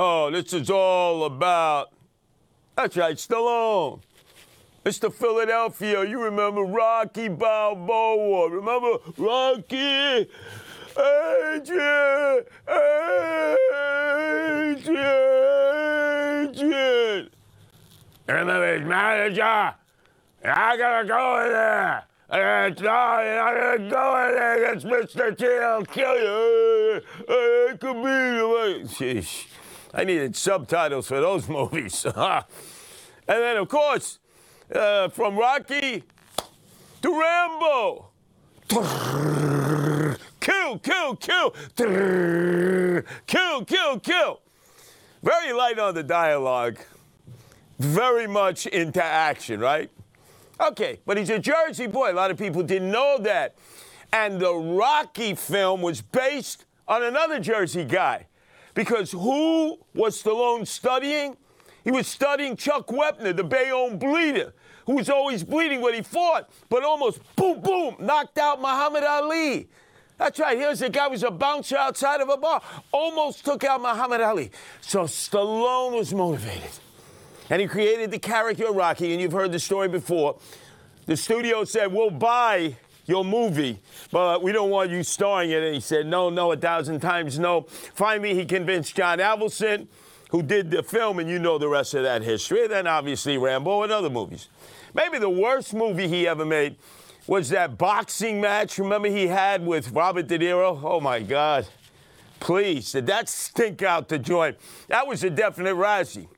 Oh, this is all about. That's right, Stallone. Mr. Philadelphia, you remember Rocky Balboa. Remember Rocky? Adrian! Adrian! Adrian! Remember his manager? I gotta go in there. I gotta, no, you're not gonna go in there against Mr. T. I'll kill you. I could be the Sheesh. I needed subtitles for those movies. and then, of course, uh, from Rocky to Rambo. Kill, kill, kill. Kill, kill, kill. Very light on the dialogue. Very much into action, right? Okay, but he's a Jersey boy. A lot of people didn't know that. And the Rocky film was based on another Jersey guy. Because who was Stallone studying? He was studying Chuck Wepner, the Bayonne bleeder, who was always bleeding when he fought, but almost boom, boom, knocked out Muhammad Ali. That's right. Here's a guy who was a bouncer outside of a bar, almost took out Muhammad Ali. So Stallone was motivated. And he created the character Rocky, and you've heard the story before. The studio said, We'll buy your movie, but we don't want you starring in it. He said, No, no, a thousand times no. Finally, he convinced John Avildsen, who did the film, and you know the rest of that history. And then obviously Rambo and other movies. Maybe the worst movie he ever made was that boxing match. Remember he had with Robert De Niro? Oh my God. Please, did that stink out the joint? That was a definite Razzie.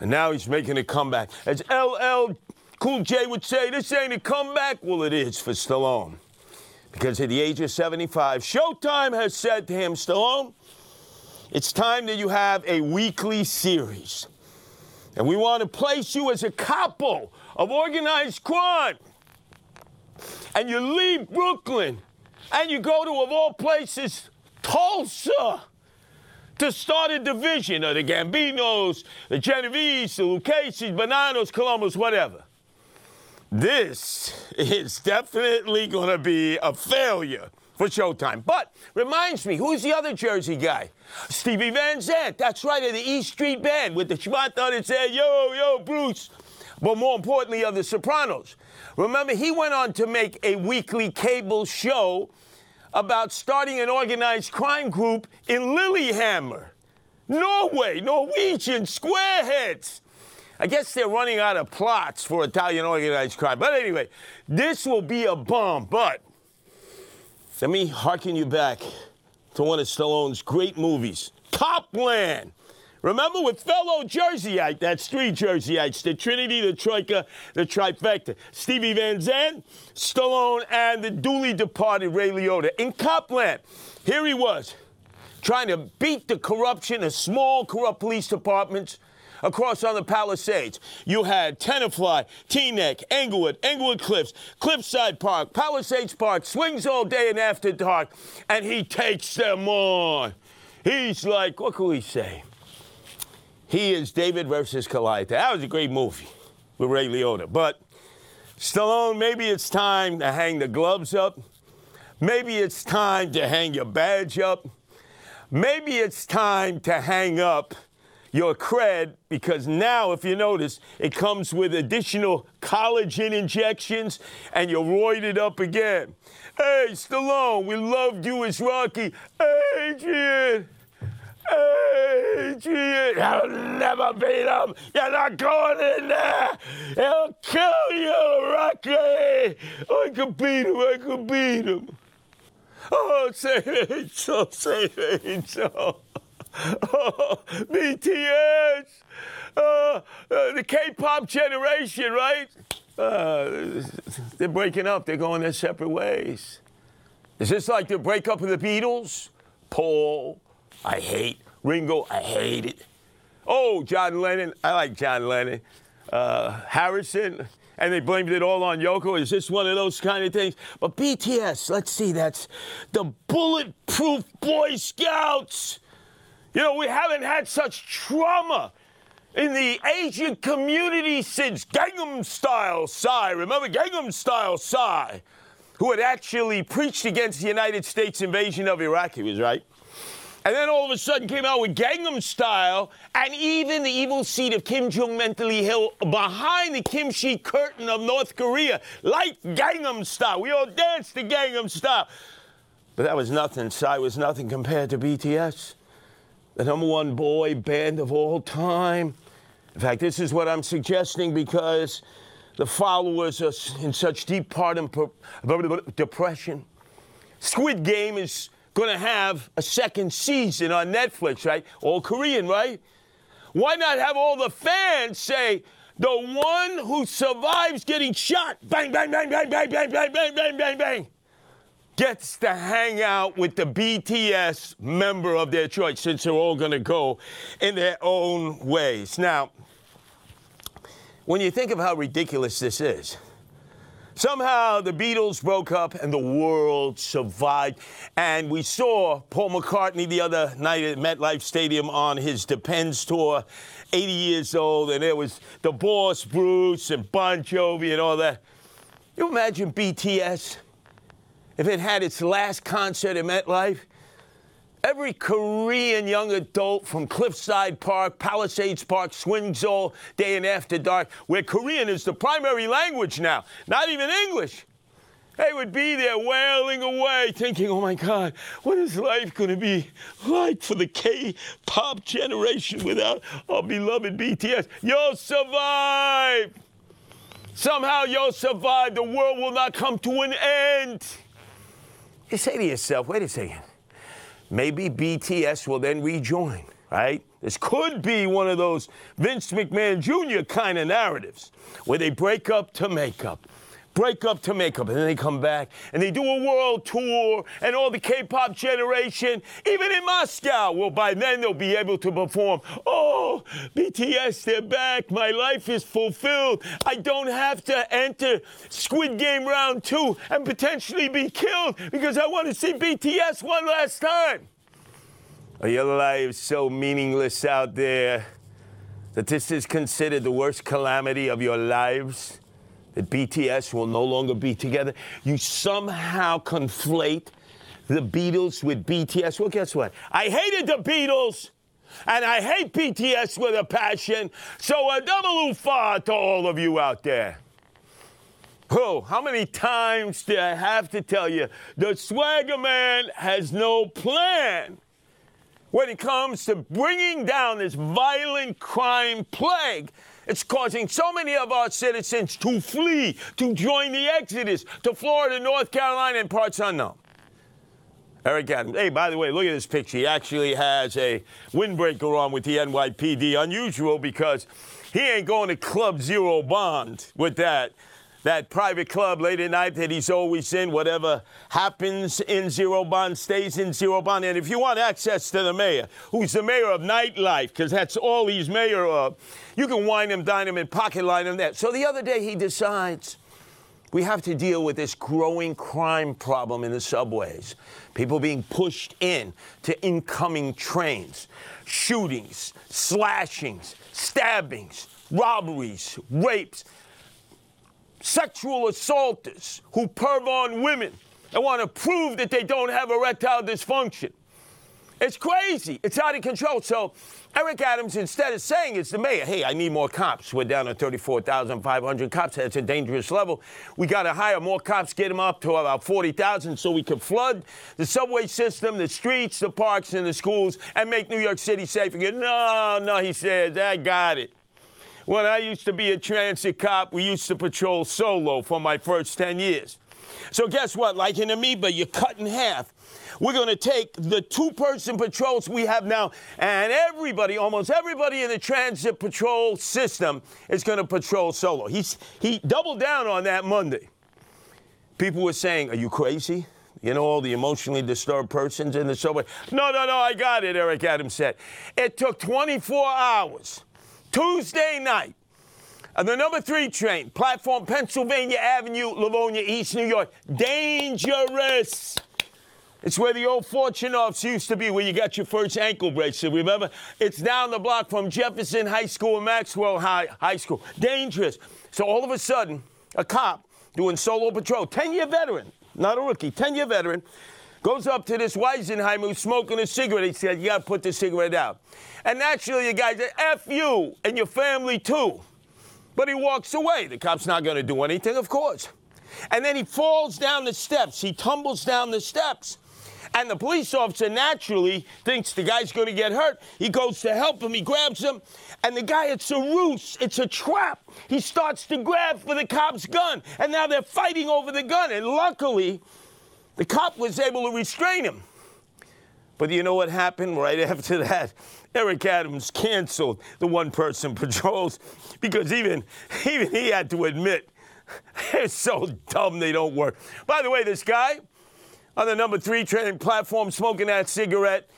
And now he's making a comeback. As LL Cool J would say, this ain't a comeback. Well, it is for Stallone. Because at the age of 75, Showtime has said to him, Stallone, it's time that you have a weekly series. And we want to place you as a capo of organized crime. And you leave Brooklyn and you go to, of all places, Tulsa to start a division of the Gambinos, the Genovese, the Lucchese's, Bonannos, Colombos, whatever. This is definitely going to be a failure for Showtime. But reminds me, who's the other Jersey guy? Stevie Van Zandt. That's right, of the East Street Band with the on it said, yo, yo, Bruce. But more importantly, of the Sopranos. Remember, he went on to make a weekly cable show about starting an organized crime group in Lillehammer, Norway, Norwegian squareheads. I guess they're running out of plots for Italian organized crime. But anyway, this will be a bomb. But let me harken you back to one of Stallone's great movies, Copland. Remember with fellow Jerseyite, that's three Jerseyites, the Trinity, the Troika, the Trifecta. Stevie Van Zandt, Stallone, and the duly departed Ray Liotta. In Copland, here he was, trying to beat the corruption of small, corrupt police departments across on the Palisades. You had Tenafly, Teaneck, Englewood, Englewood Cliffs, Cliffside Park, Palisades Park, swings all day and after dark, and he takes them on. He's like, what can we say? He is David versus Goliath. That was a great movie with Ray Liotta. But Stallone, maybe it's time to hang the gloves up. Maybe it's time to hang your badge up. Maybe it's time to hang up your cred because now, if you notice, it comes with additional collagen injections and you're roided up again. Hey, Stallone, we loved you as Rocky. Adrian, Adrian, I'll never beat him. You're not going in there. He'll kill you, Rocky. I can beat him. I can beat him. Oh, Saint Angel, Saint Angel. BTS. Uh, uh, the K-pop generation, right? Uh, they're breaking up. They're going their separate ways. Is this like the breakup of the Beatles? Paul, I hate. Ringo, I hate it. Oh, John Lennon, I like John Lennon. Uh, Harrison, and they blamed it all on Yoko. Is this one of those kind of things? But BTS, let's see, that's the Bulletproof Boy Scouts. You know, we haven't had such trauma in the Asian community since Gangnam Style Psy. Remember Gangnam Style Psy, who had actually preached against the United States invasion of Iraq? He was right. And then all of a sudden came out with Gangnam Style, and even the evil seed of Kim Jong mentally Hill behind the kimchi curtain of North Korea, like Gangnam Style. We all danced to Gangnam Style. But that was nothing. Psy was nothing compared to BTS, the number one boy band of all time. In fact, this is what I'm suggesting because the followers are in such deep part of depression. Squid Game is going to have a second season on Netflix, right? All Korean, right? Why not have all the fans say, the one who survives getting shot, bang, bang, bang, bang, bang, bang, bang, bang, bang, bang, bang, gets to hang out with the BTS member of their choice, since they're all going to go in their own ways. Now, when you think of how ridiculous this is, Somehow the Beatles broke up and the world survived. And we saw Paul McCartney the other night at MetLife Stadium on his Depends tour, 80 years old, and there was the boss Bruce and Bon Jovi and all that. You imagine BTS if it had its last concert at MetLife? Every Korean young adult from Cliffside Park, Palisades Park swings all day and after dark, where Korean is the primary language now, not even English. They would be there wailing away, thinking, oh my God, what is life going to be like for the K pop generation without our beloved BTS? You'll survive! Somehow you'll survive. The world will not come to an end. Say to yourself, wait a second. Maybe BTS will then rejoin, right? This could be one of those Vince McMahon Jr. kind of narratives where they break up to make up break up to make up, and then they come back and they do a world tour, and all the K-pop generation, even in Moscow, well, by then they'll be able to perform. Oh, BTS, they're back. My life is fulfilled. I don't have to enter Squid Game round two and potentially be killed because I want to see BTS one last time. Are your lives so meaningless out there that this is considered the worst calamity of your lives? That BTS will no longer be together. You somehow conflate the Beatles with BTS. Well, guess what? I hated the Beatles. And I hate BTS with a passion. So a double oofa to all of you out there. Oh, how many times do I have to tell you? The swagger man has no plan when it comes to bringing down this violent crime plague it's causing so many of our citizens to flee, to join the exodus to Florida, North Carolina, and parts unknown. Eric Adams. Hey, by the way, look at this picture. He actually has a windbreaker on with the NYPD. Unusual because he ain't going to Club Zero Bond with that that private club late at night that he's always in. Whatever happens in Zero Bond stays in Zero Bond. And if you want access to the mayor, who's the mayor of nightlife, because that's all he's mayor of, you can wine him, dine him, and pocket line him there. So the other day he decides we have to deal with this growing crime problem in the subways. People being pushed in to incoming trains, shootings, slashings, stabbings, robberies, rapes sexual assaulters who perv on women and want to prove that they don't have erectile dysfunction. It's crazy. It's out of control. So Eric Adams, instead of saying it's the mayor, hey, I need more cops. We're down to 34,500 cops. That's a dangerous level. We got to hire more cops, get them up to about 40,000 so we can flood the subway system, the streets, the parks, and the schools and make New York City safe again. No, no, he says, I got it. When I used to be a transit cop, we used to patrol solo for my first 10 years. So guess what? Like in amoeba, you cut in half. We're going to take the two person patrols we have now, and everybody, almost everybody in the transit patrol system is going to patrol solo. He's, he doubled down on that Monday. People were saying, Are you crazy? You know, all the emotionally disturbed persons in the subway. No, no, no, I got it, Eric Adams said. It took 24 hours Tuesday night, on the number three train, platform Pennsylvania Avenue, Livonia, East New York. Dangerous. It's where the old fortune Fortunoffs used to be, where you got your first ankle bracelet. Remember? It's down the block from Jefferson High School and Maxwell High, High School. Dangerous. So all of a sudden, a cop doing solo patrol, 10 year veteran, not a rookie, 10 year veteran, goes up to this Weisenheimer who's smoking a cigarette. He said, You got to put the cigarette out. And naturally, the guy said, F you and your family too. But he walks away. The cop's not going to do anything, of course. And then he falls down the steps. He tumbles down the steps. And the police officer naturally thinks the guy's going to get hurt. He goes to help him. He grabs him. And the guy, it's a ruse. It's a trap. He starts to grab for the cop's gun. And now they're fighting over the gun. And luckily, the cop was able to restrain him. But you know what happened right after that? Eric Adams canceled the one person patrols because even, even he had to admit they're so dumb they don't work. By the way, this guy on the number three training platform smoking that cigarette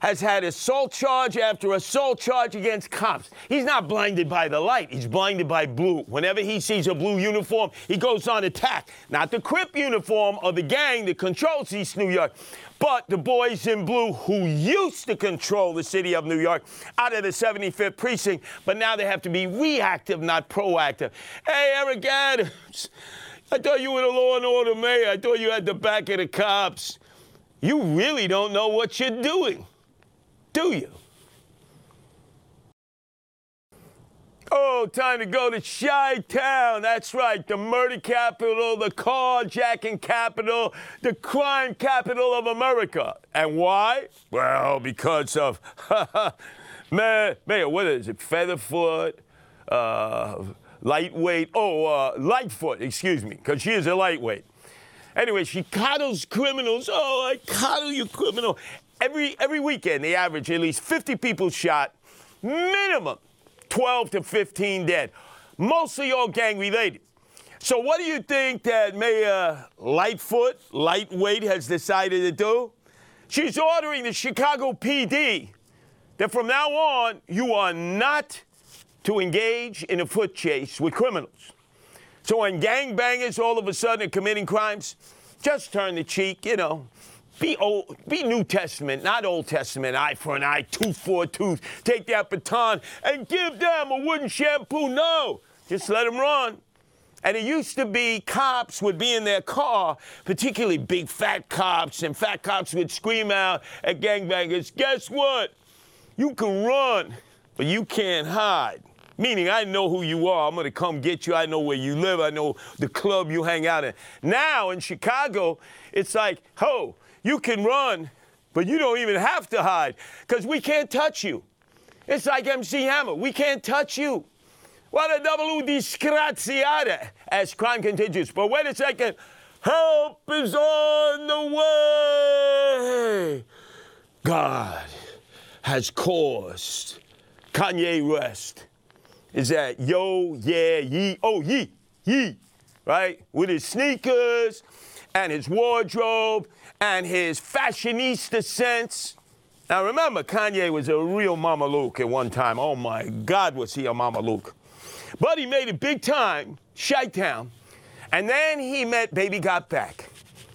has had assault charge after assault charge against cops. He's not blinded by the light, he's blinded by blue. Whenever he sees a blue uniform, he goes on attack. Not the Crip uniform of the gang that controls East New York, but the boys in blue who used to control the city of New York out of the 75th precinct, but now they have to be reactive, not proactive. Hey, Eric Adams, I thought you were the law and order mayor. I thought you had the back of the cops. You really don't know what you're doing, do you? Oh, time to go to Chi Town. That's right, the murder capital, the carjacking capital, the crime capital of America. And why? Well, because of, Mayor, Mayor, what is it? Featherfoot, uh, lightweight, oh, uh, Lightfoot, excuse me, because she is a lightweight. Anyway, she coddles criminals. Oh, I coddle you, criminal. Every, every weekend, they average at least 50 people shot, minimum 12 to 15 dead, mostly all gang related. So, what do you think that Mayor Lightfoot, lightweight, has decided to do? She's ordering the Chicago PD that from now on, you are not to engage in a foot chase with criminals. So, when gangbangers all of a sudden are committing crimes, just turn the cheek, you know, be old, oh, be New Testament, not Old Testament. Eye for an eye, tooth for a tooth. Take that baton and give them a wooden shampoo. No, just let them run. And it used to be cops would be in their car, particularly big fat cops, and fat cops would scream out at gangbangers, guess what? You can run, but you can't hide. Meaning, I know who you are. I'm going to come get you. I know where you live. I know the club you hang out in. Now in Chicago, it's like, ho, you can run, but you don't even have to hide because we can't touch you. It's like MC Hammer. We can't touch you. What a double disgraziata as crime continues. But wait a second. Help is on the way. God has caused Kanye West. Is that yo, yeah, ye, oh, ye, ye, right? With his sneakers and his wardrobe and his fashionista sense. Now remember, Kanye was a real Mama Luke at one time. Oh my God, was he a Mama Luke? But he made it big time, Chi-Town. And then he met Baby Got Back.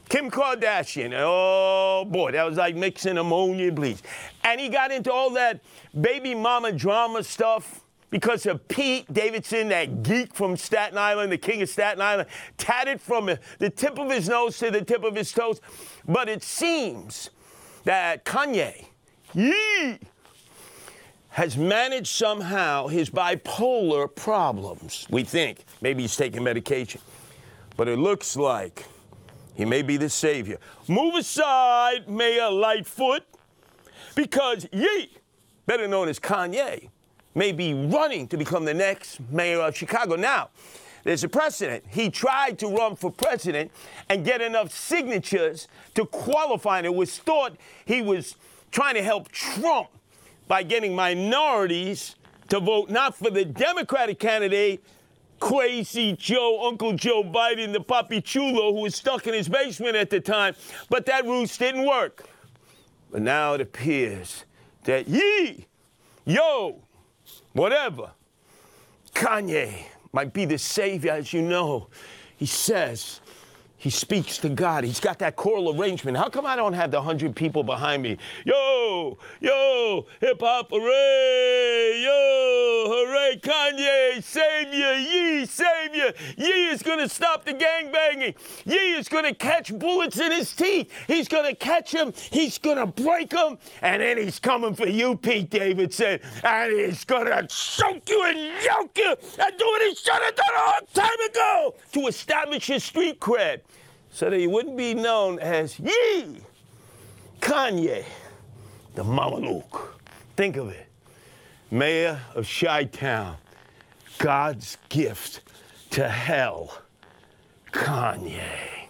Kim Kardashian. Oh boy, that was like mixing ammonia bleach. And he got into all that baby mama drama stuff because of Pete Davidson, that geek from Staten Island, the king of Staten Island, tatted from the tip of his nose to the tip of his toes. But it seems that Kanye, yee, has managed somehow his bipolar problems. We think maybe he's taking medication. But it looks like he may be the savior. Move aside, Mayor Lightfoot, because Ye, better known as Kanye, may be running to become the next mayor of Chicago. Now, there's a precedent. He tried to run for president and get enough signatures to qualify, and it was thought he was trying to help Trump by getting minorities to vote not for the Democratic candidate, crazy Joe, Uncle Joe Biden, the Papi Chulo, who was stuck in his basement at the time, but that ruse didn't work. But now it appears that ye, yo, whatever, Kanye might be the savior, as you know. He says He speaks to God. He's got that choral arrangement. How come I don't have the hundred people behind me? Yo, yo, hip hop, hooray! Yo, hooray, Kanye, savior, Ye, savior. Ye is gonna stop the gang banging. Ye is gonna catch bullets in his teeth. He's gonna catch. He's gonna break and then he's coming for you, Pete Davidson, and he's gonna choke you and yoke you and do what he should have done a long time ago to establish his street cred so that he wouldn't be known as Ye Kanye, the Mamaluke. Think of it. Mayor of Chi Town, God's gift to hell, Kanye.